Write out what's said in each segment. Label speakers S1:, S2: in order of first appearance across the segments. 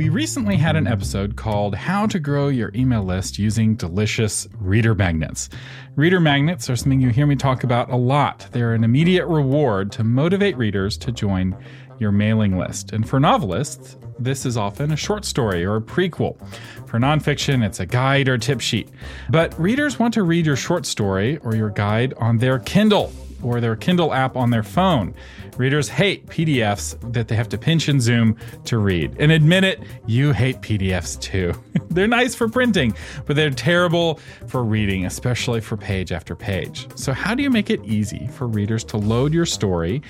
S1: We recently had an episode called How to Grow Your Email List Using Delicious Reader Magnets. Reader magnets are something you hear me talk about a lot. They're an immediate reward to motivate readers to join your mailing list. And for novelists, this is often a short story or a prequel. For nonfiction, it's a guide or tip sheet. But readers want to read your short story or your guide on their Kindle or their Kindle app on their phone. Readers hate PDFs that they have to pinch and zoom to read. And admit it, you hate PDFs too. they're nice for printing, but they're terrible for reading, especially for page after page. So, how do you make it easy for readers to load your story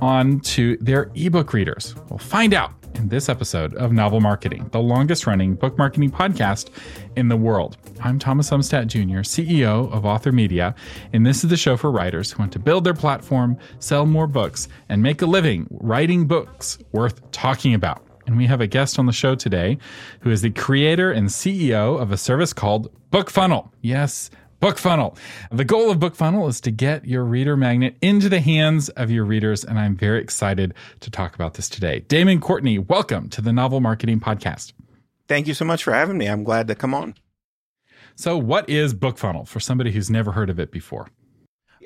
S1: onto their ebook readers? We'll find out in this episode of Novel Marketing, the longest running book marketing podcast in the world. I'm Thomas Umstattd Jr., CEO of Author Media, and this is the show for writers who want to build their platform, sell more books, and make a living writing books worth talking about. And we have a guest on the show today who is the creator and CEO of a service called Book Funnel. Yes, BookFunnel. The goal of Book Funnel is to get your reader magnet into the hands of your readers, and I'm very excited to talk about this today. Damon Courtney, welcome to the Novel Marketing Podcast.
S2: Thank you so much for having me. I'm glad to come on.
S1: So, what is Book Funnel for somebody who's never heard of it before?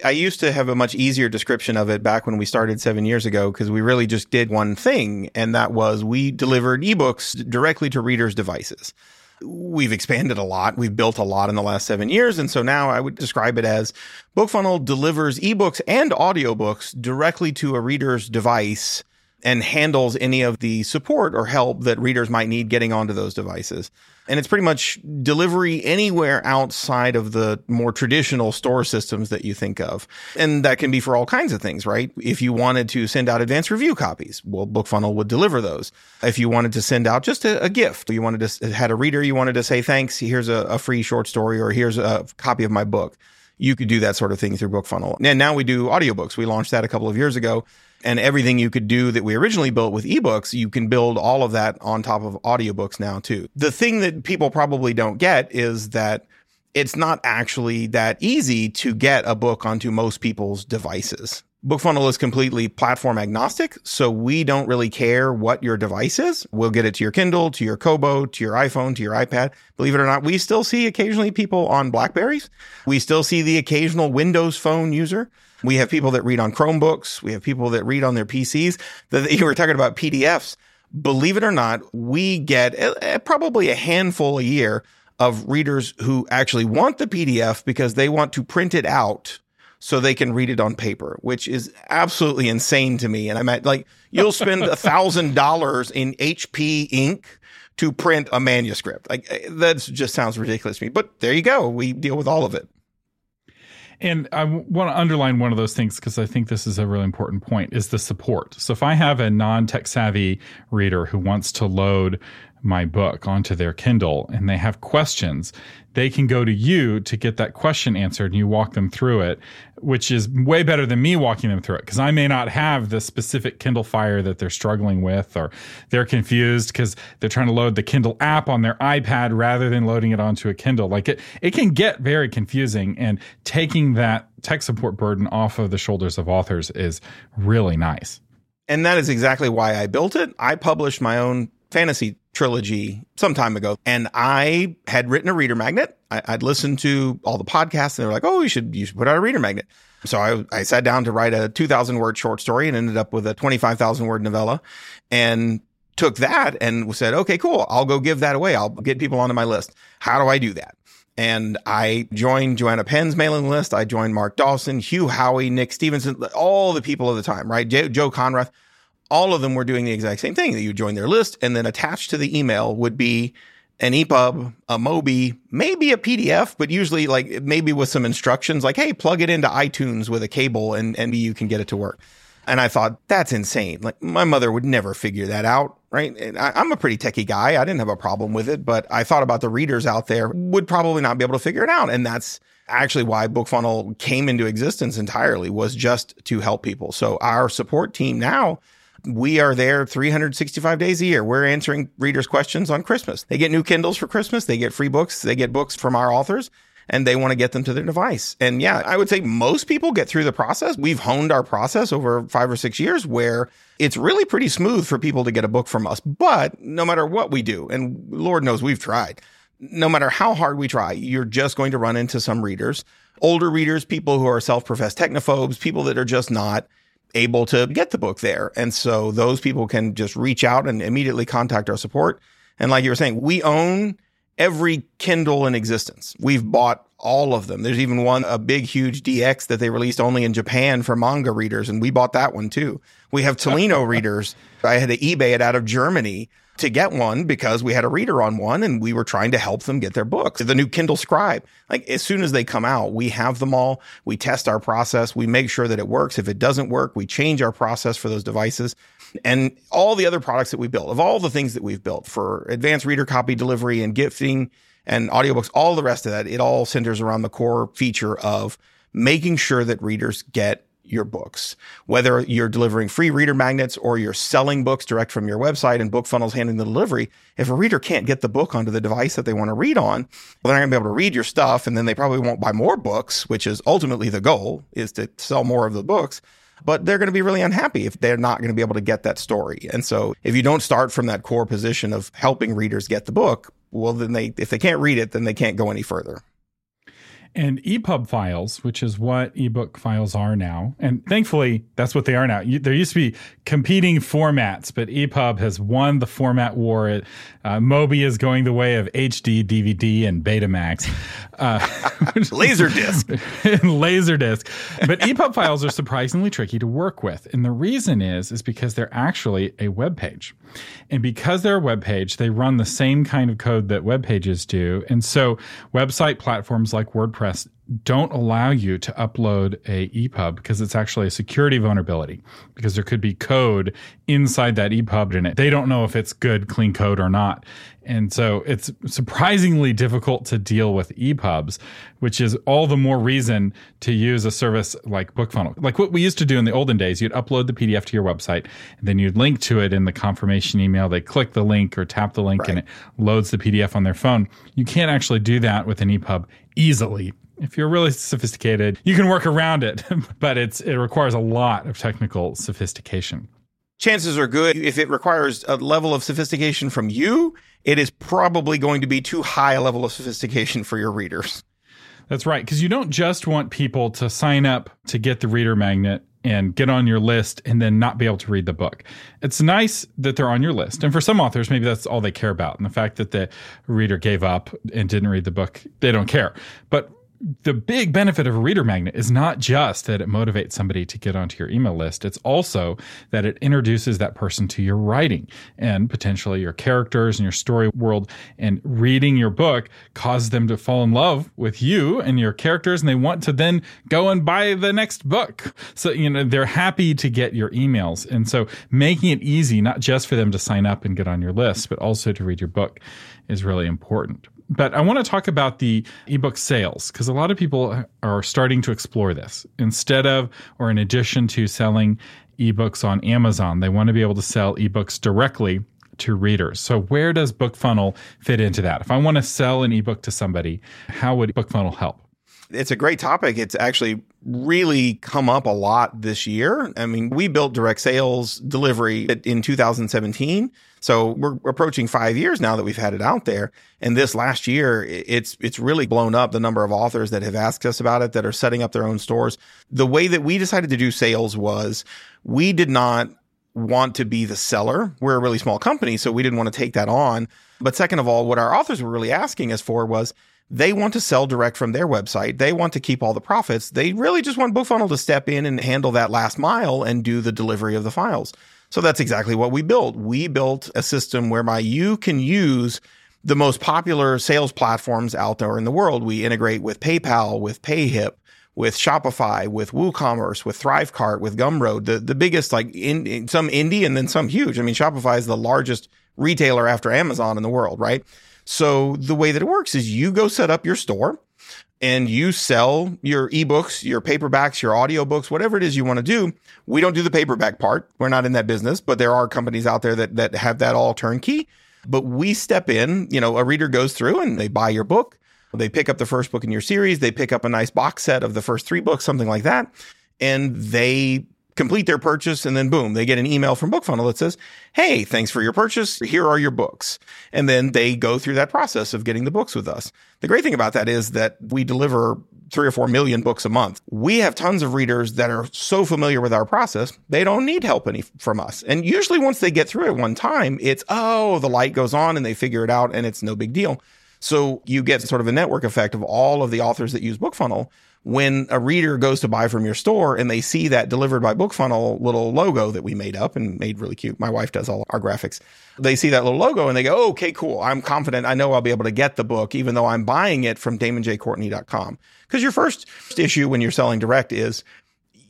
S2: I used to have a much easier description of it back when we started seven years ago because we really just did one thing, and that was we delivered ebooks directly to readers' devices we've expanded a lot. We've built a lot in the last seven years. And so now I would describe it as BookFunnel delivers ebooks and audiobooks directly to a reader's device and handles any of the support or help that readers might need getting onto those devices. And it's pretty much delivery anywhere outside of the more traditional store systems that you think of. And that can be for all kinds of things, right? If you wanted to send out advanced review copies, well, BookFunnel would deliver those. If you wanted to send out just a, a gift, you wanted to, had a reader, you wanted to say, thanks, here's a, a free short story or here's a copy of my book you could do that sort of thing through BookFunnel. And now we do audiobooks. We launched that a couple of years ago and everything you could do that we originally built with ebooks, you can build all of that on top of audiobooks now too. The thing that people probably don't get is that it's not actually that easy to get a book onto most people's devices. BookFunnel is completely platform agnostic, so we don't really care what your device is. We'll get it to your Kindle, to your Kobo, to your iPhone, to your iPad. Believe it or not, we still see occasionally people on Blackberries. We still see the occasional Windows phone user. We have people that read on Chromebooks. We have people that read on their PCs. The, you were talking about PDFs. Believe it or not, we get a, a, probably a handful a year of readers who actually want the PDF because they want to print it out so they can read it on paper, which is absolutely insane to me. And I'm at like, you'll spend a thousand dollars in HP ink to print a manuscript. Like eh, that just sounds ridiculous to me, but there you go. We deal with all of it.
S1: And I want to underline one of those things because I think this is a really important point is the support. So if I have a non tech savvy reader who wants to load my book onto their Kindle and they have questions, they can go to you to get that question answered and you walk them through it, which is way better than me walking them through it because I may not have the specific Kindle Fire that they're struggling with or they're confused because they're trying to load the Kindle app on their iPad rather than loading it onto a Kindle. Like it, it can get very confusing and taking that tech support burden off of the shoulders of authors is really nice.
S2: And that is exactly why I built it. I published my own fantasy trilogy some time ago. And I had written a reader magnet. I, would listened to all the podcasts and they were like, Oh, you should, you should put out a reader magnet. So I, I sat down to write a 2000 word short story and ended up with a 25,000 word novella and took that and said, okay, cool. I'll go give that away. I'll get people onto my list. How do I do that? And I joined Joanna Penn's mailing list. I joined Mark Dawson, Hugh Howey, Nick Stephenson, all the people of the time, right? Joe, Konrath all of them were doing the exact same thing that you join their list and then attached to the email would be an EPUB, a Mobi, maybe a PDF, but usually like maybe with some instructions like, Hey, plug it into iTunes with a cable and, and you can get it to work. And I thought that's insane. Like my mother would never figure that out. Right. And I, am a pretty techie guy. I didn't have a problem with it, but I thought about the readers out there would probably not be able to figure it out. And that's actually why BookFunnel came into existence entirely was just to help people. So our support team now we are there 365 days a year. We're answering readers' questions on Christmas. They get new Kindles for Christmas. They get free books. They get books from our authors and they want to get them to their device. And yeah, I would say most people get through the process. We've honed our process over five or six years where it's really pretty smooth for people to get a book from us. But no matter what we do, and Lord knows we've tried, no matter how hard we try, you're just going to run into some readers, older readers, people who are self-professed technophobes, people that are just not able to get the book there. And so those people can just reach out and immediately contact our support. And like you were saying, we own every Kindle in existence. We've bought all of them. There's even one, a big, huge DX that they released only in Japan for manga readers. And we bought that one too. We have Tolino readers. I had to eBay it out of Germany to get one because we had a reader on one and we were trying to help them get their books. The new Kindle Scribe, like as soon as they come out, we have them all. We test our process. We make sure that it works. If it doesn't work, we change our process for those devices and all the other products that we built of all the things that we've built for advanced reader copy delivery and gifting and audiobooks, all the rest of that, it all centers around the core feature of making sure that readers get your books. Whether you're delivering free reader magnets or you're selling books direct from your website and book funnels handling the delivery, if a reader can't get the book onto the device that they want to read on, well, they're not going to be able to read your stuff and then they probably won't buy more books, which is ultimately the goal is to sell more of the books. But they're going to be really unhappy if they're not going to be able to get that story. And so if you don't start from that core position of helping readers get the book, well, then they, if they can't read it, then they can't go any further
S1: and EPUB files, which is what ebook files are now. And thankfully, that's what they are now. There used to be competing formats, but EPUB has won the format war. It, uh, Mobi is going the way of HD, DVD, and Betamax.
S2: Uh, Laserdisc.
S1: Laserdisc. But EPUB files are surprisingly tricky to work with. And the reason is, is because they're actually a web page. And because they're a web page, they run the same kind of code that web pages do. And so website platforms like WordPress don't allow you to upload a EPUB because it's actually a security vulnerability because there could be code inside that EPUB in it. They don't know if it's good, clean code or not. And so it's surprisingly difficult to deal with EPUBs, which is all the more reason to use a service like BookFunnel. Like what we used to do in the olden days, you'd upload the PDF to your website and then you'd link to it in the confirmation email. They click the link or tap the link right. and it loads the PDF on their phone. You can't actually do that with an EPUB easily if you're really sophisticated, you can work around it, but it's it requires a lot of technical sophistication.
S2: Chances are good if it requires a level of sophistication from you, it is probably going to be too high a level of sophistication for your readers.
S1: That's right, because you don't just want people to sign up to get the reader magnet and get on your list and then not be able to read the book. It's nice that they're on your list. And for some authors, maybe that's all they care about. And the fact that the reader gave up and didn't read the book, they don't care. But the big benefit of a reader magnet is not just that it motivates somebody to get onto your email list. It's also that it introduces that person to your writing and potentially your characters and your story world. And reading your book causes them to fall in love with you and your characters, and they want to then go and buy the next book. So, you know, they're happy to get your emails. And so making it easy, not just for them to sign up and get on your list, but also to read your book is really important. But I want to talk about the ebook sales because a lot of people are starting to explore this. Instead of or in addition to selling ebooks on Amazon, they want to be able to sell ebooks directly to readers. So where does BookFunnel fit into that? If I want to sell an ebook to somebody, how would BookFunnel help?
S2: It's a great topic. It's actually really come up a lot this year. I mean, we built direct sales delivery in 2017. So we're approaching five years now that we've had it out there. And this last year, it's, it's really blown up the number of authors that have asked us about it that are setting up their own stores. The way that we decided to do sales was we did not want to be the seller. We're a really small company, so we didn't want to take that on. But second of all, what our authors were really asking us for was, they want to sell direct from their website. They want to keep all the profits. They really just want BookFunnel to step in and handle that last mile and do the delivery of the files. So that's exactly what we built. We built a system whereby you can use the most popular sales platforms out there in the world. We integrate with PayPal, with PayHip, with Shopify, with WooCommerce, with Thrivecart, with Gumroad, the, the biggest, like in, in some indie and then some huge. I mean, Shopify is the largest retailer after Amazon in the world, right? So the way that it works is you go set up your store and you sell your ebooks, your paperbacks, your audiobooks, whatever it is you want to do. We don't do the paperback part. We're not in that business, but there are companies out there that, that have that all turnkey. But we step in, you know, a reader goes through and they buy your book. They pick up the first book in your series, they pick up a nice box set of the first three books, something like that, and they complete their purchase and then boom, they get an email from BookFunnel that says, Hey, thanks for your purchase. Here are your books. And then they go through that process of getting the books with us. The great thing about that is that we deliver three or four million books a month. We have tons of readers that are so familiar with our process, they don't need help any from us. And usually once they get through it one time, it's, oh, the light goes on and they figure it out and it's no big deal. So you get sort of a network effect of all of the authors that use BookFunnel when a reader goes to buy from your store and they see that delivered by BookFunnel little logo that we made up and made really cute. My wife does all our graphics. They see that little logo and they go, oh, okay, cool. I'm confident. I know I'll be able to get the book, even though I'm buying it from damonjcourtney.com. Because your first issue when you're selling direct is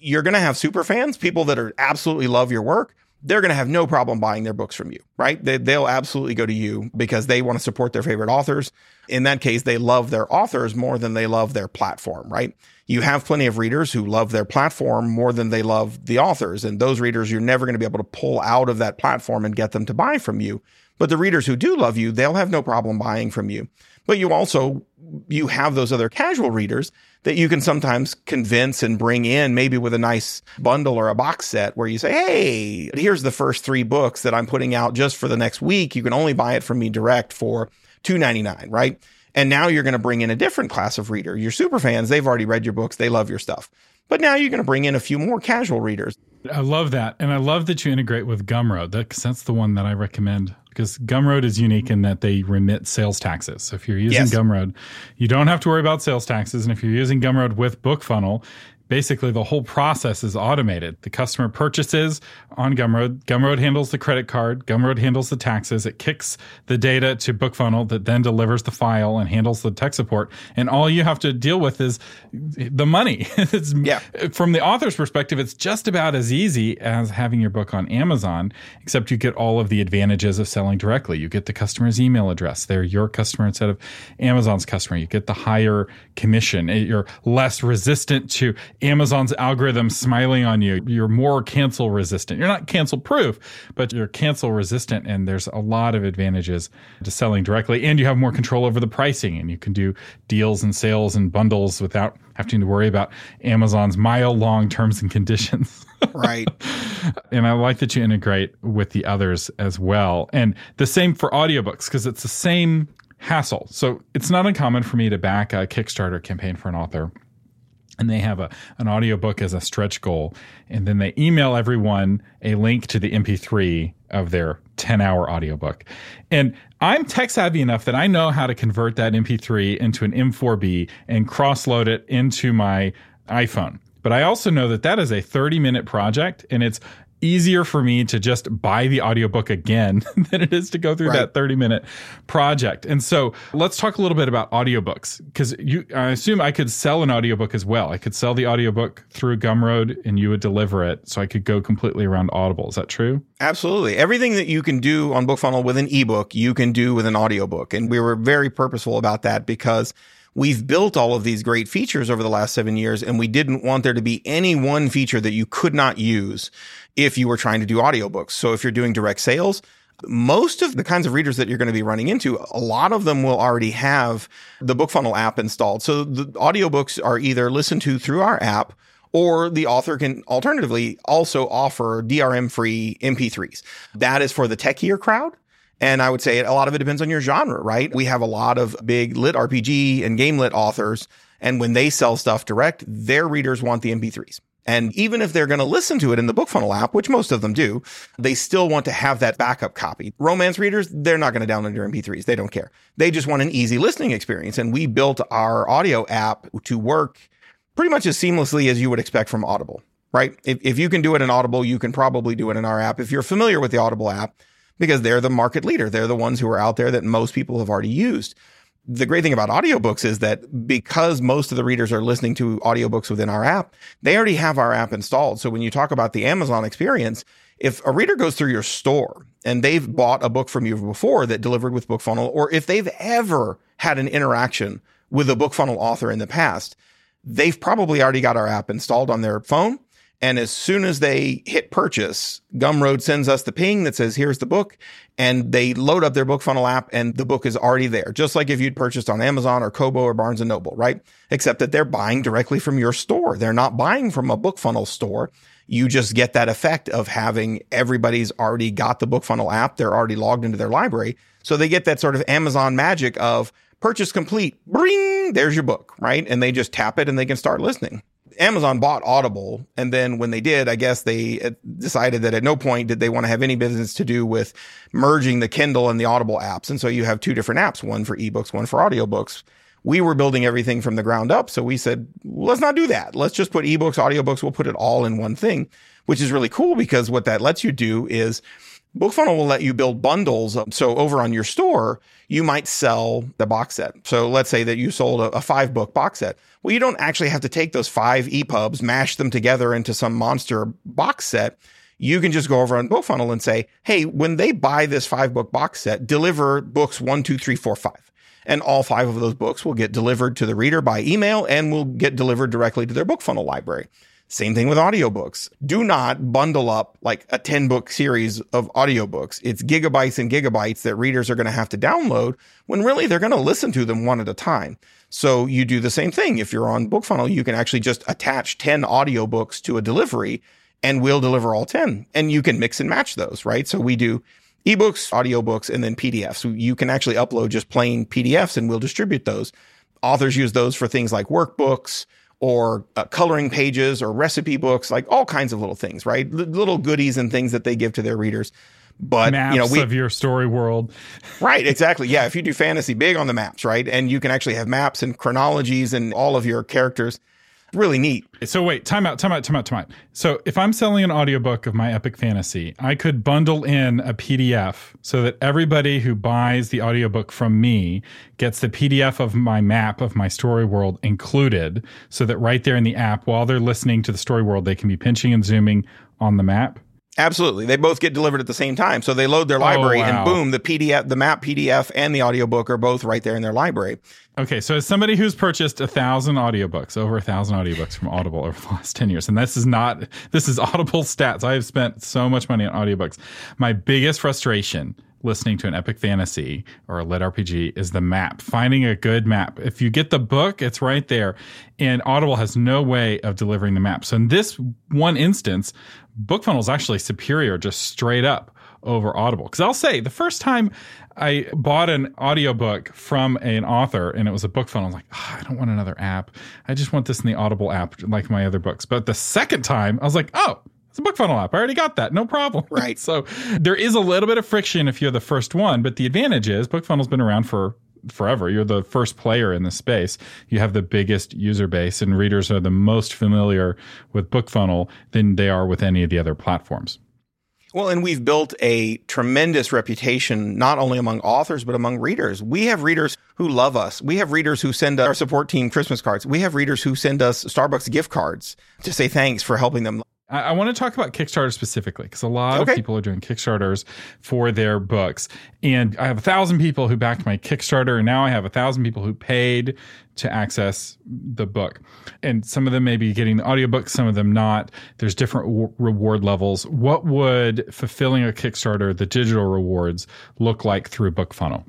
S2: you're going to have super fans, people that are absolutely love your work they're going to have no problem buying their books from you, right? They, will absolutely go to you because they want to support their favorite authors. In that case, they love their authors more than they love their platform, right? You have plenty of readers who love their platform more than they love the authors. And those readers, you're never going to be able to pull out of that platform and get them to buy from you. But the readers who do love you, they'll have no problem buying from you. But you also, you have those other casual readers that you can sometimes convince and bring in maybe with a nice bundle or a box set where you say, Hey, here's the first three books that I'm putting out just for the next week. You can only buy it from me direct for $2.99, right? And now you're going to bring in a different class of reader. Your super fans, they've already read your books. They love your stuff. But now you're going to bring in a few more casual readers.
S1: I love that. And I love that you integrate with Gumroad. That's, that's the one that I recommend because Gumroad is unique in that they remit sales taxes. So if you're using yes. Gumroad, you don't have to worry about sales taxes. And if you're using Gumroad with BookFunnel, basically the whole process is automated. The customer purchases on Gumroad. Gumroad handles the credit card. Gumroad handles the taxes. It kicks the data to BookFunnel that then delivers the file and handles the tech support. And all you have to deal with is the money.
S2: yeah.
S1: From the author's perspective, it's just about as easy as having your book on Amazon, except you get all of the advantages of selling directly. You get the customer's email address. They're your customer instead of Amazon's customer. You get the higher commission. You're less resistant to Amazon's algorithm smiling on you. You're more cancel resistant. You're not cancel proof, but you're cancel resistant. And there's a lot of advantages to selling directly. And you have more control over the pricing and you can do deals and sales and bundles without having to worry about Amazon's mile long terms and conditions.
S2: right.
S1: and I like that you integrate with the others as well. And the same for audiobooks because it's the same hassle. So it's not uncommon for me to back a Kickstarter campaign for an author and they have a an audiobook as a stretch goal. And then they email everyone a link to the mp3 of their 10 hour audiobook. And i'm tech savvy enough that i know how to convert that mp3 into an m4b and cross load it into my iphone. But I also know that that is a 30 minute project and it's easier for me to just buy the audiobook again than it is to go through right. that 30 minute project. And so let's talk a little bit about audiobooks because you I assume I could sell an audiobook as well. I could sell the audiobook through Gumroad and you would deliver it so I could go completely around Audible. Is that true?
S2: Absolutely. Everything that you can do on BookFunnel with an ebook, you can do with an audiobook. And we were very purposeful about that because we've built all of these great features over the last seven years, and we didn't want there to be any one feature that you could not use if you were trying to do audiobooks. So if you're doing direct sales, most of the kinds of readers that you're going to be running into, a lot of them will already have the BookFunnel app installed. So the audiobooks are either listened to through our app or the author can alternatively also offer DRM free MP3s. That is for the techier crowd. And I would say a lot of it depends on your genre, right? We have a lot of big lit RPG and game lit authors. And when they sell stuff direct, their readers want the MP3s. And even if they're going to listen to it in the BookFunnel app, which most of them do, they still want to have that backup copy. Romance readers, they're not going to download your MP3s. They don't care. They just want an easy listening experience. And we built our audio app to work pretty much as seamlessly as you would expect from Audible, right? If, if you can do it in Audible, you can probably do it in our app. If you're familiar with the Audible app, because they're the market leader. They're the ones who are out there that most people have already used. The great thing about audiobooks is that because most of the readers are listening to audiobooks within our app, they already have our app installed. So when you talk about the Amazon experience, if a reader goes through your store and they've bought a book from you before that delivered with BookFunnel, or if they've ever had an interaction with a BookFunnel author in the past, they've probably already got our app installed on their phone And as soon as they hit purchase, Gumroad sends us the ping that says, here's the book. And they load up their BookFunnel app and the book is already there. Just like if you'd purchased on Amazon or Kobo or Barnes and Noble, right? Except that they're buying directly from your store. They're not buying from a BookFunnel store. You just get that effect of having everybody's already got the BookFunnel app. They're already logged into their library. So they get that sort of Amazon magic of purchase complete. Bring, there's your book, right? And they just tap it and they can start listening. Amazon bought Audible. And then when they did, I guess they uh, decided that at no point did they want to have any business to do with merging the Kindle and the Audible apps. And so you have two different apps, one for ebooks, one for audiobooks. We were building everything from the ground up. So we said, let's not do that. Let's just put ebooks, audiobooks. We'll put it all in one thing, which is really cool because what that lets you do is BookFunnel will let you build bundles. Um, so over on your store, you might sell the box set. So let's say that you sold a, a, five book box set. Well, you don't actually have to take those five EPUBs, mash them together into some monster box set. You can just go over on BookFunnel and say, Hey, when they buy this five book box set, deliver books one, two, three, four, five. And all five of those books will get delivered to the reader by email and will get delivered directly to their BookFunnel library. Same thing with audiobooks. Do not bundle up like a 10 book series of audiobooks. It's gigabytes and gigabytes that readers are going to have to download when really they're going to listen to them one at a time. So you do the same thing. If you're on BookFunnel, you can actually just attach 10 audiobooks to a delivery and we'll deliver all 10 and you can mix and match those, right? So we do ebooks, audiobooks, and then PDFs. You can actually upload just plain PDFs and we'll distribute those. Authors use those for things like workbooks, or uh, coloring pages or recipe books, like all kinds of little things, right? L- little goodies and things that they give to their readers. But
S1: maps
S2: you know, we,
S1: of your story world,
S2: right? Exactly. Yeah, if you do fantasy, big on the maps, right? And you can actually have maps and chronologies and all of your characters really neat.
S1: So wait, time out, time out, time out, time out. So if I'm selling an audiobook of my epic fantasy, I could bundle in a PDF so that everybody who buys the audiobook from me gets the PDF of my map of my story world included so that right there in the app while they're listening to the story world they can be pinching and zooming on the map.
S2: Absolutely. They both get delivered at the same time. So they load their library oh, wow. and boom, the PDF, the map PDF and the audiobook are both right there in their library.
S1: Okay. So as somebody who's purchased a thousand audiobooks, over a thousand audiobooks from Audible over the last 10 years, and this is not, this is Audible stats. I have spent so much money on audiobooks. My biggest frustration listening to an epic fantasy or a lit RPG is the map. Finding a good map. If you get the book, it's right there. And Audible has no way of delivering the map. So in this one instance, BookFunnel is actually superior just straight up over Audible. Because I'll say the first time I bought an audiobook from an author and it was a book BookFunnel, I was like, oh, I don't want another app. I just want this in the Audible app like my other books. But the second time, I was like, oh, it's a BookFunnel app. I already got that. No problem.
S2: Right.
S1: so there is a little bit of friction if you're the first one, but the advantage is BookFunnel's been around for forever. You're the first player in the space. You have the biggest user base, and readers are the most familiar with BookFunnel than they are with any of the other platforms.
S2: Well, and we've built a tremendous reputation, not only among authors, but among readers. We have readers who love us. We have readers who send our support team Christmas cards. We have readers who send us Starbucks gift cards to say thanks for helping them.
S1: I, I want to talk about Kickstarter specifically because a lot okay. of people are doing Kickstarters for their books. And I have a thousand people who backed my Kickstarter, and now I have a thousand people who paid to access the book. And some of them may be getting the audiobook, some of them not. There's different w- reward levels. What would fulfilling a Kickstarter, the digital rewards, look like through BookFunnel?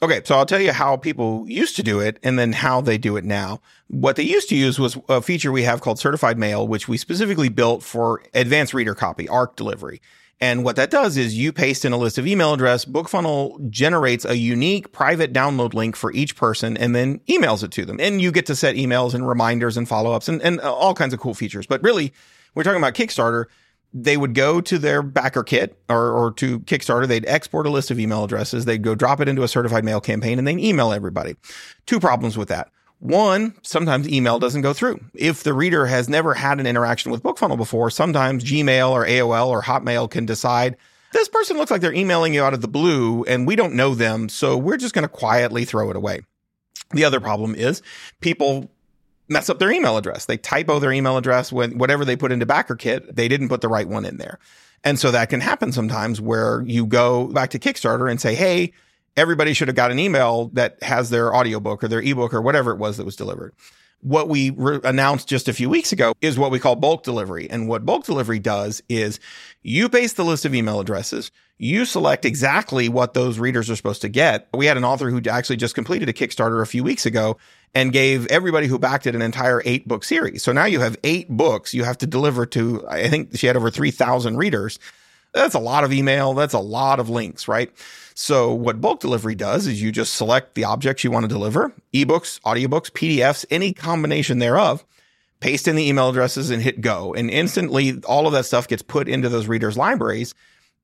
S2: Okay, so I'll tell you how people used to do it and then how they do it now. What they used to use was a feature we have called certified mail, which we specifically built for advanced reader copy, ARC delivery. And what that does is you paste in a list of email address, BookFunnel generates a unique private download link for each person and then emails it to them. And you get to set emails and reminders and follow-ups and, and all kinds of cool features. But really, we're talking about Kickstarter they would go to their backer kit or, or to Kickstarter. They'd export a list of email addresses. They'd go drop it into a certified mail campaign and then email everybody. Two problems with that. One, sometimes email doesn't go through. If the reader has never had an interaction with BookFunnel before, sometimes Gmail or AOL or Hotmail can decide this person looks like they're emailing you out of the blue and we don't know them. So we're just going to quietly throw it away. The other problem is people mess up their email address. They typo their email address when whatever they put into BackerKit, they didn't put the right one in there. And so that can happen sometimes where you go back to Kickstarter and say, Hey, everybody should have got an email that has their audiobook or their ebook or whatever it was that was delivered. What we re- announced just a few weeks ago is what we call bulk delivery. And what bulk delivery does is you paste the list of email addresses. You select exactly what those readers are supposed to get. We had an author who actually just completed a Kickstarter a few weeks ago and gave everybody who backed it an entire eight book series. So now you have eight books you have to deliver to, I think she had over 3,000 readers. That's a lot of email. That's a lot of links, right? So what bulk delivery does is you just select the objects you want to deliver, ebooks, audiobooks, PDFs, any combination thereof, paste in the email addresses and hit go. And instantly all of that stuff gets put into those readers libraries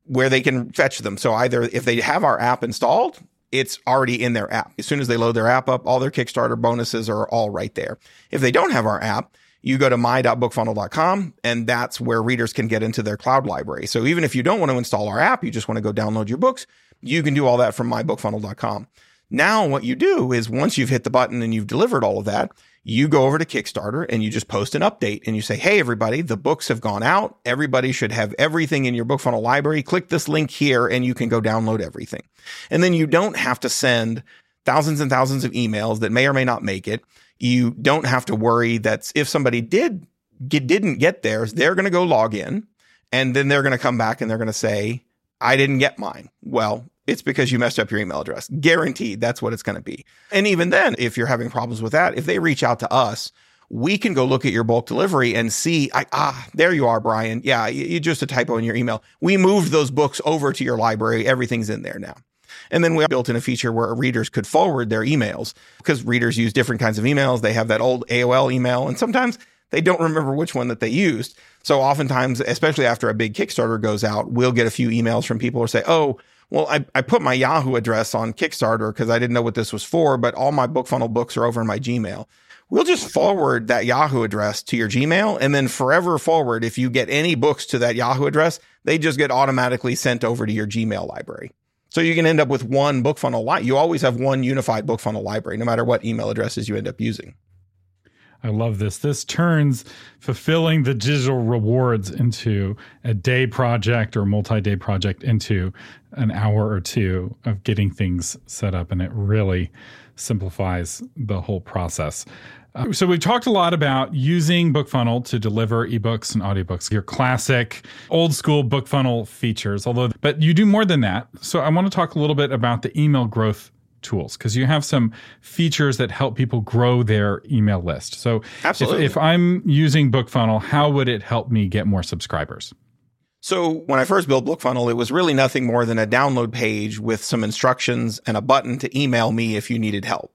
S2: where they can fetch them. So either if they have our app installed, it's already in their app. As soon as they load their app up, all their Kickstarter bonuses are all right there. If they don't have our app, you go to my.bookfunnel.com and that's where readers can get into their cloud library. So even if you don't want to install our app, you just want to go download your books, you can do all that from mybookfunnel.com. Now what you do is once you've hit the button and you've delivered all of that, you go over to Kickstarter and you just post an update and you say, Hey, everybody, the books have gone out. Everybody should have everything in your BookFunnel library. Click this link here and you can go download everything. And then you don't have to send thousands and thousands of emails that may or may not make it. You don't have to worry that if somebody did get, didn't get theirs, they're going to go log in and then they're going to come back and they're going to say, I didn't get mine. Well, it's because you messed up your email address. Guaranteed, that's what it's going to be. And even then, if you're having problems with that, if they reach out to us, we can go look at your bulk delivery and see, I, ah, there you are, Brian. Yeah, you, you just a typo in your email. We moved those books over to your library. Everything's in there now. And then we built in a feature where readers could forward their emails because readers use different kinds of emails. They have that old AOL email and sometimes they don't remember which one that they used. So oftentimes, especially after a big Kickstarter goes out, we'll get a few emails from people who say, Oh, well, I, I put my Yahoo address on Kickstarter because I didn't know what this was for, but all my BookFunnel books are over in my Gmail. We'll just forward that Yahoo address to your Gmail and then forever forward. If you get any books to that Yahoo address, they just get automatically sent over to your Gmail library. So you can end up with one BookFunnel. Li- you always have one unified book funnel library, no matter what email addresses you end up using.
S1: I love this. This turns fulfilling the digital rewards into a day project or multi day project into an hour or two of getting things set up. And it really simplifies the whole process. Uh, so we've talked a lot about using BookFunnel to deliver ebooks and audiobooks, your classic old school BookFunnel features, although, but you do more than that. So I want to talk a little bit about the email growth tools because you have some features that help people grow their email list. So
S2: Absolutely.
S1: If, if I'm using BookFunnel, how would it help me get more subscribers?
S2: So when I first built BookFunnel, it was really nothing more than a download page with some instructions and a button to email me if you needed help.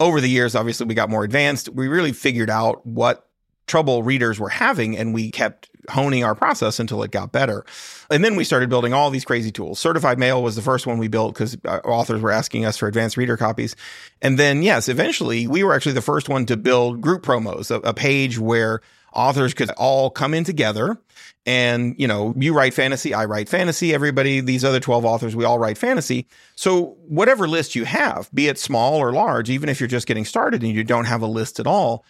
S2: Over the years, obviously we got more advanced. We really figured out what trouble readers were having and we kept honing our process until it got better. And then we started building all these crazy tools. Certified Mail was the first one we built because uh, authors were asking us for advanced reader copies. And then, yes, eventually we were actually the first one to build group promos, a, a page where authors could all come in together and you know you write fantasy i write fantasy everybody these other 12 authors we all write fantasy. So whatever list you have be it small or large even if you're just getting started and you don't have a list at all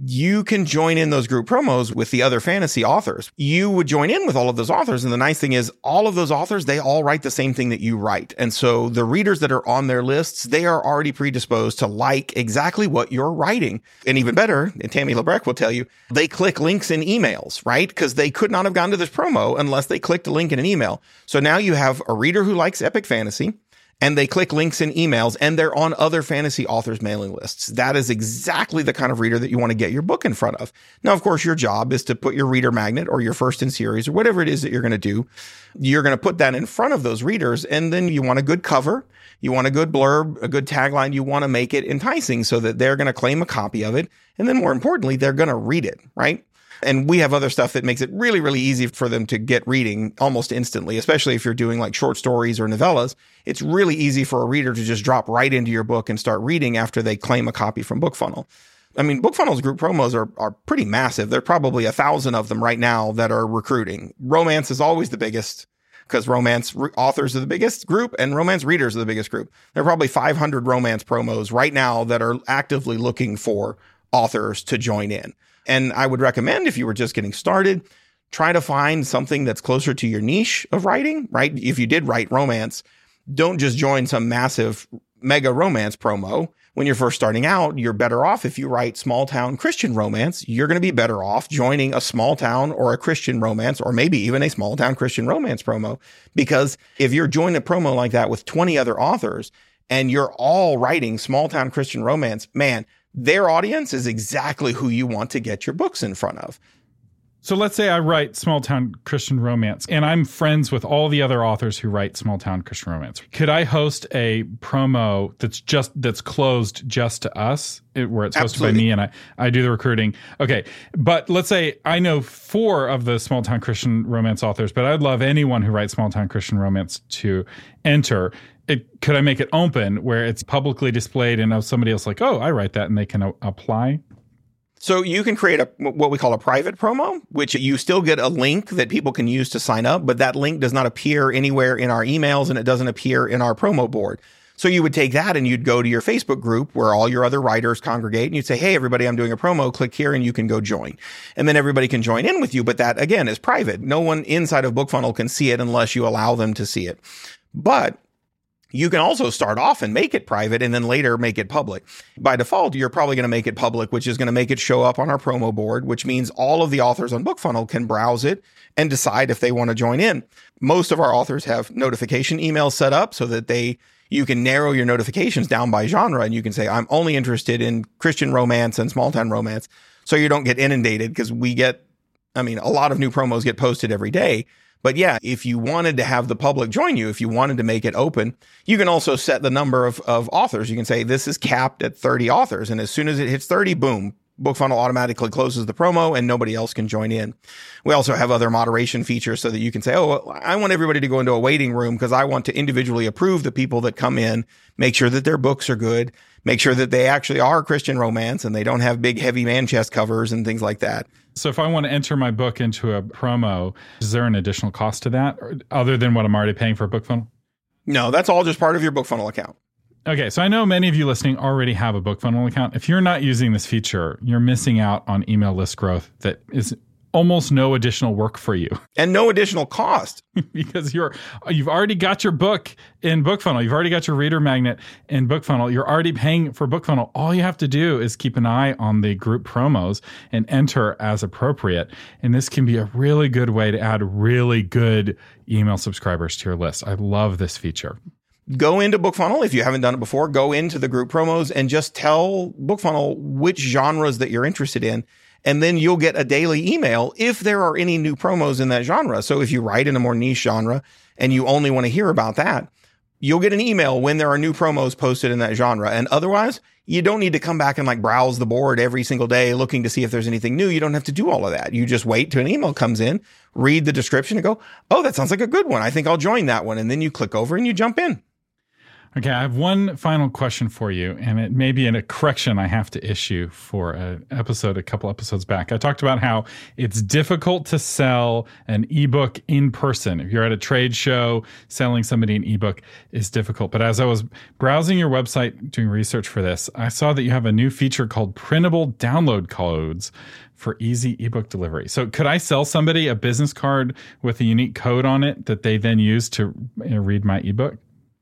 S2: you can join in those group promos with the other fantasy authors. You would join in with all of those authors. And the nice thing is all of those authors, they all write the same thing that you write. And so the readers that are on their lists, they are already predisposed to like exactly what you're writing. And even better, and Tammi Labrecque will tell you, they click links in emails, right? Because they could not have gone to this promo unless they clicked a link in an email. So now you have a reader who likes epic fantasy and they click links in emails and they're on other fantasy authors mailing lists. That is exactly the kind of reader that you want to get your book in front of. Now, of course, your job is to put your reader magnet or your first in series or whatever it is that you're going to do. You're going to put that in front of those readers. And then you want a good cover. You want a good blurb, a good tagline. You want to make it enticing so that they're going to claim a copy of it. And then more importantly, they're going to read it, right? And we have other stuff that makes it really, really easy for them to get reading almost instantly, especially if you're doing like short stories or novellas. It's really easy for a reader to just drop right into your book and start reading after they claim a copy from BookFunnel. I mean, BookFunnel's group promos are, are pretty massive. There are probably a thousand of them right now that are recruiting. Romance is always the biggest because romance re- authors are the biggest group and romance readers are the biggest group. There are probably 500 romance promos right now that are actively looking for authors to join in. And I would recommend if you were just getting started, try to find something that's closer to your niche of writing, right? If you did write romance, don't just join some massive mega romance promo. When you're first starting out, you're better off if you write small town Christian romance. You're going to be better off joining a small town or a Christian romance, or maybe even a small town Christian romance promo. Because if you're joining a promo like that with 20 other authors and you're all writing small town Christian romance, man, their audience is exactly who you want to get your books in front of.
S1: So let's say I write small town Christian romance and I'm friends with all the other authors who write small town Christian romance. Could I host a promo that's just that's closed just to us where it's hosted Absolutely. by me and I I do the recruiting. Okay. But let's say I know 4 of the small town Christian romance authors, but I'd love anyone who writes small town Christian romance to enter. It, could I make it open where it's publicly displayed and somebody else like, "Oh, I write that," and they can a- apply?
S2: So you can create a what we call a private promo, which you still get a link that people can use to sign up, but that link does not appear anywhere in our emails and it doesn't appear in our promo board. So you would take that and you'd go to your Facebook group where all your other writers congregate and you'd say, Hey, everybody, I'm doing a promo. Click here and you can go join. And then everybody can join in with you. But that again is private. No one inside of BookFunnel can see it unless you allow them to see it. But you can also start off and make it private and then later make it public. By default, you're probably going to make it public, which is going to make it show up on our promo board, which means all of the authors on BookFunnel can browse it and decide if they want to join in. Most of our authors have notification emails set up so that they you can narrow your notifications down by genre and you can say I'm only interested in Christian romance and small town romance so you don't get inundated because we get I mean a lot of new promos get posted every day but yeah, if you wanted to have the public join you, if you wanted to make it open, you can also set the number of, of authors. You can say this is capped at 30 authors. And as soon as it hits 30, boom, BookFunnel automatically closes the promo and nobody else can join in. We also have other moderation features so that you can say, Oh, I want everybody to go into a waiting room because I want to individually approve the people that come in, make sure that their books are good, make sure that they actually are Christian romance and they don't have big heavy man chest covers and things like that.
S1: So if I want to enter my book into a promo, is there an additional cost to that other than what I'm already paying for a book funnel?
S2: No, that's all just part of your book funnel account.
S1: Okay, so I know many of you listening already have a book funnel account. If you're not using this feature, you're missing out on email list growth that is almost no additional work for you.
S2: And no additional cost.
S1: Because you're you've already got your book in bookfunnel you've already got your reader magnet in bookfunnel you're already paying for bookfunnel all you have to do is keep an eye on the group promos and enter as appropriate. And this can be a really good way to add really good email subscribers to your list. I love this feature.
S2: Go into bookfunnel if you haven't done it before. Go into the group promos and just tell bookfunnel which genres that you're interested in and then you'll get a daily email if there are any new promos in that genre. So if you write in a more niche genre and you only want to hear about that, you'll get an email when there are new promos posted in that genre. And otherwise, you don't need to come back and like browse the board every single day looking to see if there's anything new. You don't have to do all of that. You just wait till an email comes in, read the description and go, Oh, that sounds like a good one. I think I'll join that one. And then you click over and you jump in.
S1: Okay, I have one final question for you, and it may be a correction I have to issue for an episode a couple episodes back. I talked about how it's difficult to sell an ebook in person. If you're at a trade show, selling somebody an ebook is difficult. But as I was browsing your website doing research for this, I saw that you have a new feature called printable download codes for easy ebook delivery. So could I sell somebody a business card with a unique code on it that they then use to read my ebook?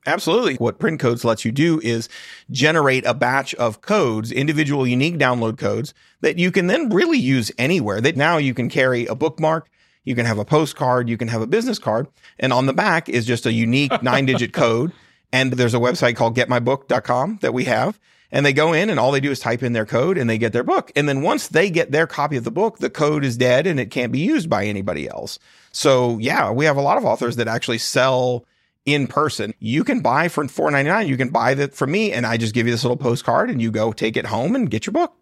S2: Absolutely. What print codes lets you do is generate a batch of codes, individual unique download codes that you can then really use anywhere. That now you can carry a bookmark, you can have a postcard, you can have a business card, and on the back is just a unique nine digit code. And there's a website called getmybook.com that we have. And they go in and all they do is type in their code and they get their book. And then once they get their copy of the book, the code is dead and it can't be used by anybody else. So yeah, we have a lot of authors that actually sell in person. You can buy for four ninety nine. You can buy that from me, and I just give you this little postcard, and you go take it home and get your book.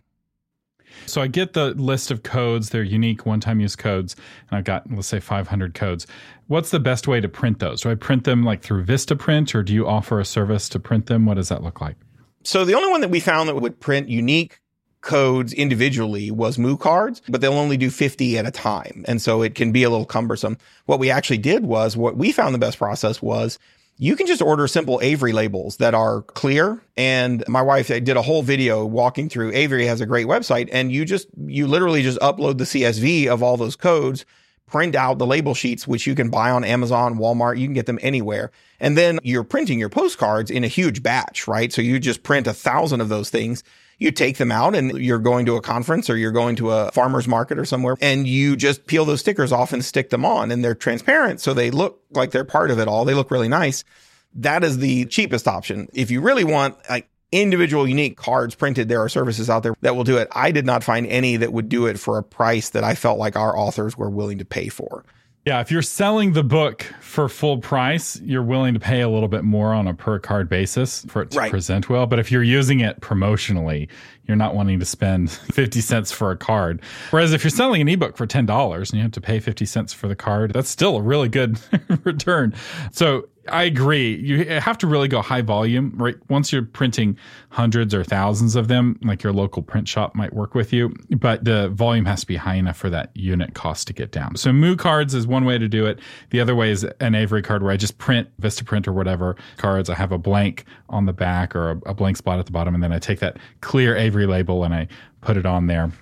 S1: So I get the list of codes. They're unique one-time use codes, and I've got let's say 500 codes. What's the best way to print those? Do I print them like through VistaPrint, or do you offer a service to print them? What does that look like?
S2: So the only one that we found that would print unique codes individually was Moo cards, but they'll only do 50 at a time. And so it can be a little cumbersome. What we actually did was what we found the best process was you can just order simple Avery labels that are clear. And my wife did a whole video walking through Avery has a great website and you just, you literally just upload the CSV of all those codes, print out the label sheets, which you can buy on Amazon, Walmart, you can get them anywhere. And then you're printing your postcards in a huge batch, right? So you just print a thousand of those things. You take them out and you're going to a conference or you're going to a farmer's market or somewhere and you just peel those stickers off and stick them on and they're transparent. So they look like they're part of it all. They look really nice. That is the cheapest option. If you really want like individual unique cards printed. There are services out there that will do it. I did not find any that would do it for a price that I felt like our authors were willing to pay for.
S1: Yeah, if you're selling the book for full price, you're willing to pay a little bit more on a per card basis for it to right. present well. But if you're using it promotionally, you're not wanting to spend 50 cents for a card. Whereas if you're selling an ebook for $10 and you have to pay 50 cents for the card, that's still a really good return. So I agree. You have to really go high volume, right? Once you're printing hundreds or thousands of them, like your local print shop might work with you, but the volume has to be high enough for that unit cost to get down. So Moo cards is one way to do it. The other way is an Avery card where I just print Vistaprint or whatever cards. I have a blank on the back or a, a blank spot at the bottom, and then I take that clear Avery label and I put it on there.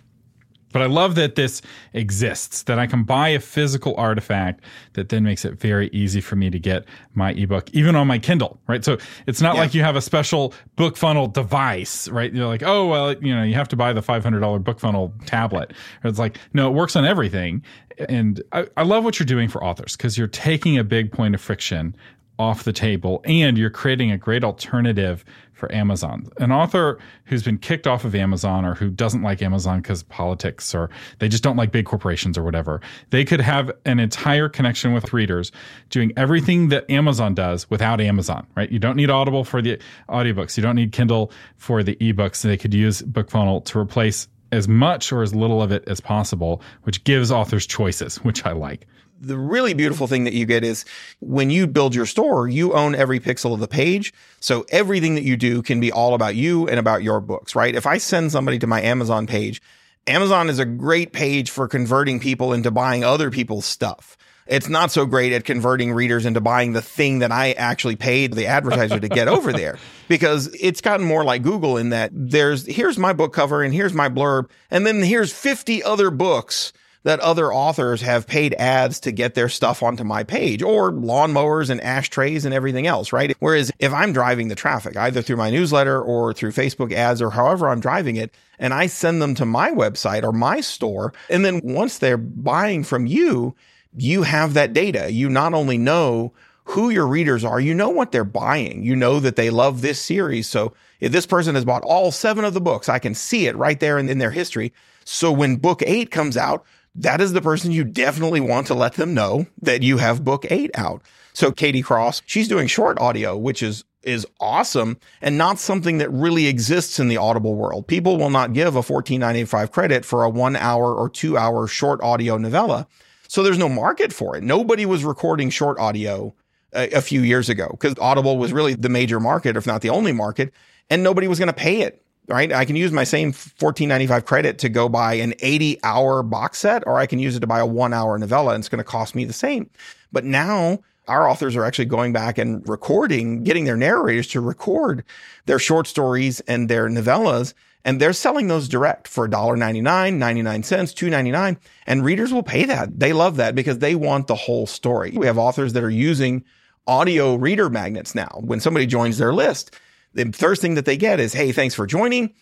S1: But I love that this exists, that I can buy a physical artifact that then makes it very easy for me to get my ebook, even on my Kindle, right? So it's not yeah. like you have a special BookFunnel device, right? You're like, oh, well, you know, you have to buy the $500 BookFunnel tablet. It's like, no, it works on everything. And I, I love what you're doing for authors because you're taking a big point of friction off the table and you're creating a great alternative for Amazon. An author who's been kicked off of Amazon or who doesn't like Amazon because politics or they just don't like big corporations or whatever, they could have an entire connection with readers doing everything that Amazon does without Amazon, right? You don't need Audible for the audiobooks. You don't need Kindle for the ebooks. They could use BookFunnel to replace as much or as little of it as possible, which gives authors choices, which I like
S2: the really beautiful thing that you get is when you build your store, you own every pixel of the page. So everything that you do can be all about you and about your books, right? If I send somebody to my Amazon page, Amazon is a great page for converting people into buying other people's stuff. It's not so great at converting readers into buying the thing that I actually paid the advertiser to get over there because it's gotten more like Google in that there's, here's my book cover and here's my blurb. And then here's 50 other books that other authors have paid ads to get their stuff onto my page or lawnmowers and ashtrays and everything else, right? Whereas if I'm driving the traffic, either through my newsletter or through Facebook ads or however I'm driving it, and I send them to my website or my store, and then once they're buying from you, you have that data. You not only know who your readers are, you know what they're buying. You know that they love this series. So if this person has bought all seven of the books, I can see it right there in, in their history. So when book eight comes out, that is the person you definitely want to let them know that you have book eight out. So Katie Cross, she's doing short audio, which is is awesome and not something that really exists in the audible world. People will not give a 14.95 credit for a 1 hour or 2 hour short audio novella. So there's no market for it. Nobody was recording short audio a, a few years ago because Audible was really the major market if not the only market and nobody was going to pay it right? I can use my same 14.95 credit to go buy an 80 hour box set, or I can use it to buy a one hour novella and it's going to cost me the same. But now our authors are actually going back and recording, getting their narrators to record their short stories and their novellas. And they're selling those direct for $1.99, 99 cents, 2.99. And readers will pay that. They love that because they want the whole story. We have authors that are using audio reader magnets now. When somebody joins their list, the first thing that they get is, Hey, thanks for joining.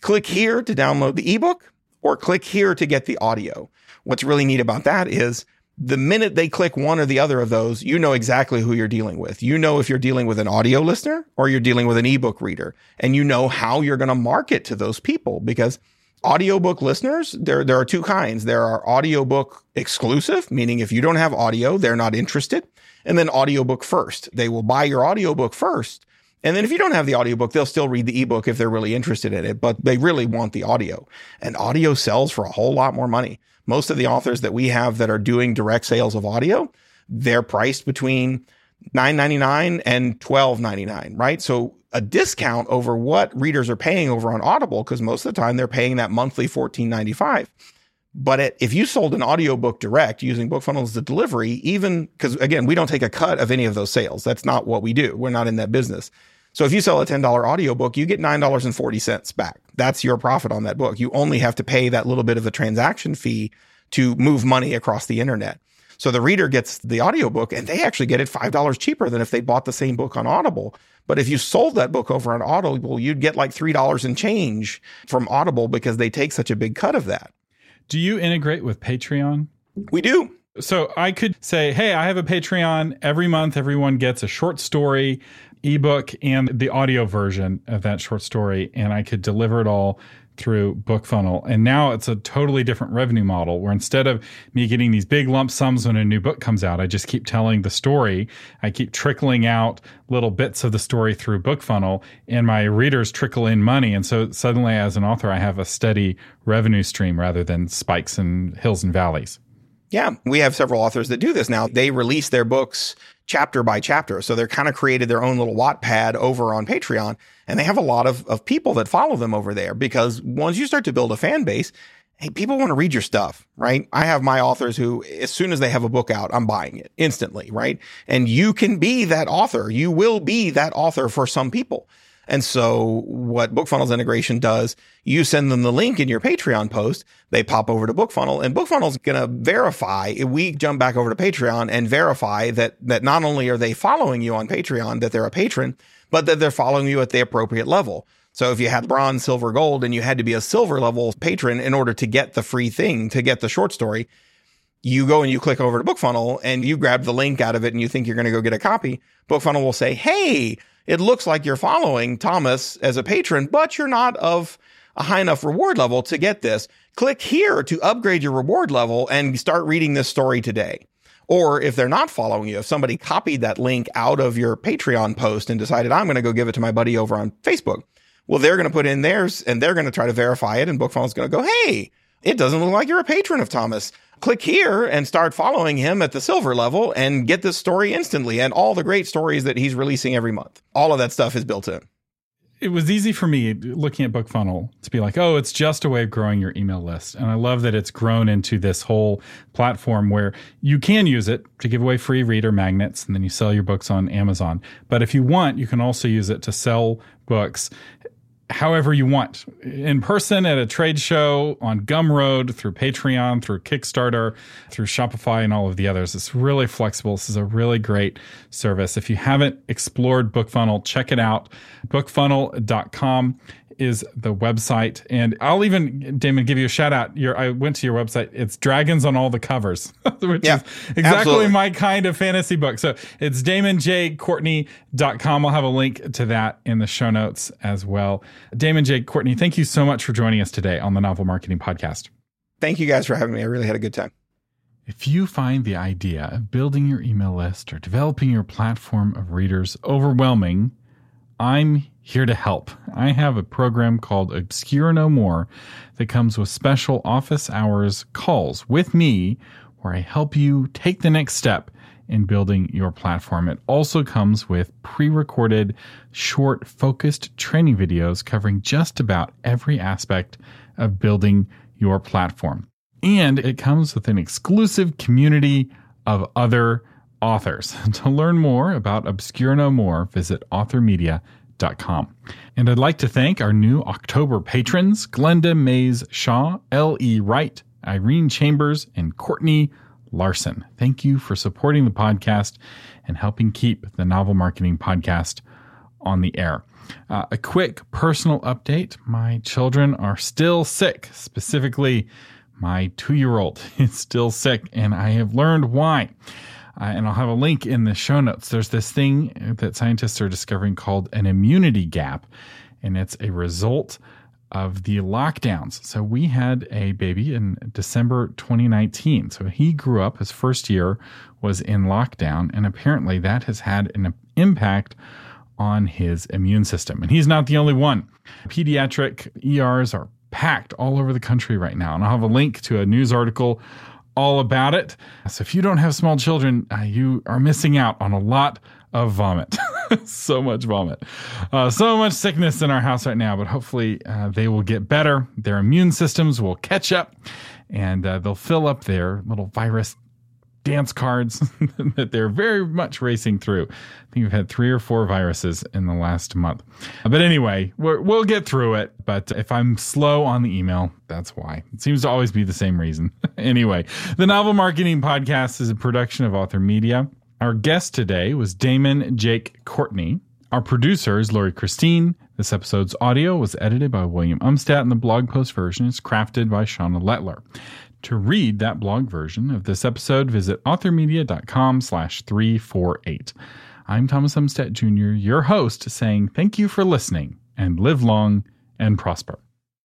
S2: Click here to download the ebook or click here to get the audio. What's really neat about that is the minute they click one or the other of those, you know exactly who you're dealing with. You know if you're dealing with an audio listener or you're dealing with an ebook reader and you know how you're going to market to those people because audiobook listeners, there, there are two kinds. There are audiobook exclusive, meaning if you don't have audio, they're not interested. And then audiobook first. They will buy your audiobook first and then if you don't have the audiobook, they'll still read the ebook if they're really interested in it, but they really want the audio. And audio sells for a whole lot more money. Most of the authors that we have that are doing direct sales of audio, they're priced between $9.99 and $12.99, right? So a discount over what readers are paying over on Audible, because most of the time they're paying that monthly $14.95. But it, if you sold an audiobook direct using BookFunnel as the delivery, even because again, we don't take a cut of any of those sales. That's not what we do. We're not in that business. So if you sell a $10 audiobook, you get $9.40 back. That's your profit on that book. You only have to pay that little bit of a transaction fee to move money across the internet. So the reader gets the audiobook and they actually get it $5 cheaper than if they bought the same book on Audible. But if you sold that book over on Audible, you'd get like $3 in change from Audible because they take such a big cut of that.
S1: Do you integrate with Patreon?
S2: We do.
S1: So I could say, hey, I have a Patreon. Every month, everyone gets a short story, ebook, and the audio version of that short story. And I could deliver it all through BookFunnel. And now it's a totally different revenue model where instead of me getting these big lump sums when a new book comes out, I just keep telling the story. I keep trickling out little bits of the story through BookFunnel and my readers trickle in money. And so suddenly as an author, I have a steady revenue stream rather than spikes and hills and valleys.
S2: Yeah, we have several authors that do this now. They release their books chapter by chapter. So they're kind of created their own little Wattpad over on Patreon. And they have a lot of, of people that follow them over there because once you start to build a fan base, hey, people want to read your stuff, right? I have my authors who, as soon as they have a book out, I'm buying it instantly, right? And you can be that author. You will be that author for some people. And so what BookFunnel's integration does, you send them the link in your Patreon post, they pop over to BookFunnel and BookFunnel's going to verify, we jump back over to Patreon and verify that, that not only are they following you on Patreon, that they're a patron, but that they're following you at the appropriate level. So if you had bronze, silver, gold, and you had to be a silver level patron in order to get the free thing, to get the short story, you go and you click over to BookFunnel and you grab the link out of it and you think you're going to go get a copy. BookFunnel will say, Hey, it looks like you're following Thomas as a patron, but you're not of a high enough reward level to get this. Click here to upgrade your reward level and start reading this story today. Or if they're not following you, if somebody copied that link out of your Patreon post and decided, I'm going to go give it to my buddy over on Facebook. Well, they're going to put in theirs and they're going to try to verify it. And BookFunnel's going to go, Hey, it doesn't look like you're a patron of Thomas click here and start following him at the silver level and get this story instantly and all the great stories that he's releasing every month. All of that stuff is built in.
S1: It was easy for me looking at BookFunnel to be like, oh, it's just a way of growing your email list. And I love that it's grown into this whole platform where you can use it to give away free reader magnets and then you sell your books on Amazon. But if you want, you can also use it to sell books however you want in person at a trade show on Gumroad through Patreon, through Kickstarter, through Shopify, and all of the others. It's really flexible. This is a really great service. If you haven't explored BookFunnel, check it out. Bookfunnel.com is the website. And I'll even, Damon, give you a shout out. Your, I went to your website. It's dragons on all the covers, which yeah, is exactly absolutely. my kind of fantasy book. So it's damonjcourtney.com. I'll have a link to that in the show notes as well. Damon J. Courtney, thank you so much for joining us today on the Novel Marketing Podcast.
S2: Thank you guys for having me. I really had a good time.
S1: If you find the idea of building your email list or developing your platform of readers overwhelming, I'm here to help. I have a program called Obscure No More that comes with special office hours calls with me where I help you take the next step in building your platform. It also comes with pre recorded, short, focused training videos covering just about every aspect of building your platform. And it comes with an exclusive community of other authors. to learn more about Obscure No More, visit authormedia.com Com. And I'd like to thank our new October patrons Glenda Mays Shaw, L.E. Wright, Irene Chambers, and Courtney Larson. Thank you for supporting the podcast and helping keep the Novel Marketing Podcast on the air. Uh, a quick personal update my children are still sick, specifically, my two year old is still sick, and I have learned why uh, and I'll have a link in the show notes. There's this thing that scientists are discovering called an immunity gap, and it's a result of the lockdowns. So we had a baby in December 2019. So he grew up, his first year was in lockdown, and apparently that has had an impact on his immune system. And he's not the only one. Pediatric ERs are packed all over the country right now. And I'll have a link to a news article all about it. So if you don't have small children, uh, you are missing out on a lot of vomit. so much vomit. Uh, so much sickness in our house right now, but hopefully uh, they will get better. Their immune systems will catch up and uh, they'll fill up their little virus dance cards that they're very much racing through. I think we've had three or four viruses in the last month. But anyway, we will get through it. But if I'm slow on the email, that's why. It seems to always be the same reason. anyway, the Novel Marketing Podcast is a production of Author Media. Our guest today was Damon J. Courtney. Our producer is Lori Christine. This episode's audio was edited by William Umstadt, and the blog post version is crafted by Shauna Lettler. To read that blog version of this episode, visit authormedia.com slash 348. I'm Thomas Umstadt Jr., your host, saying thank you for listening and live long and prosper.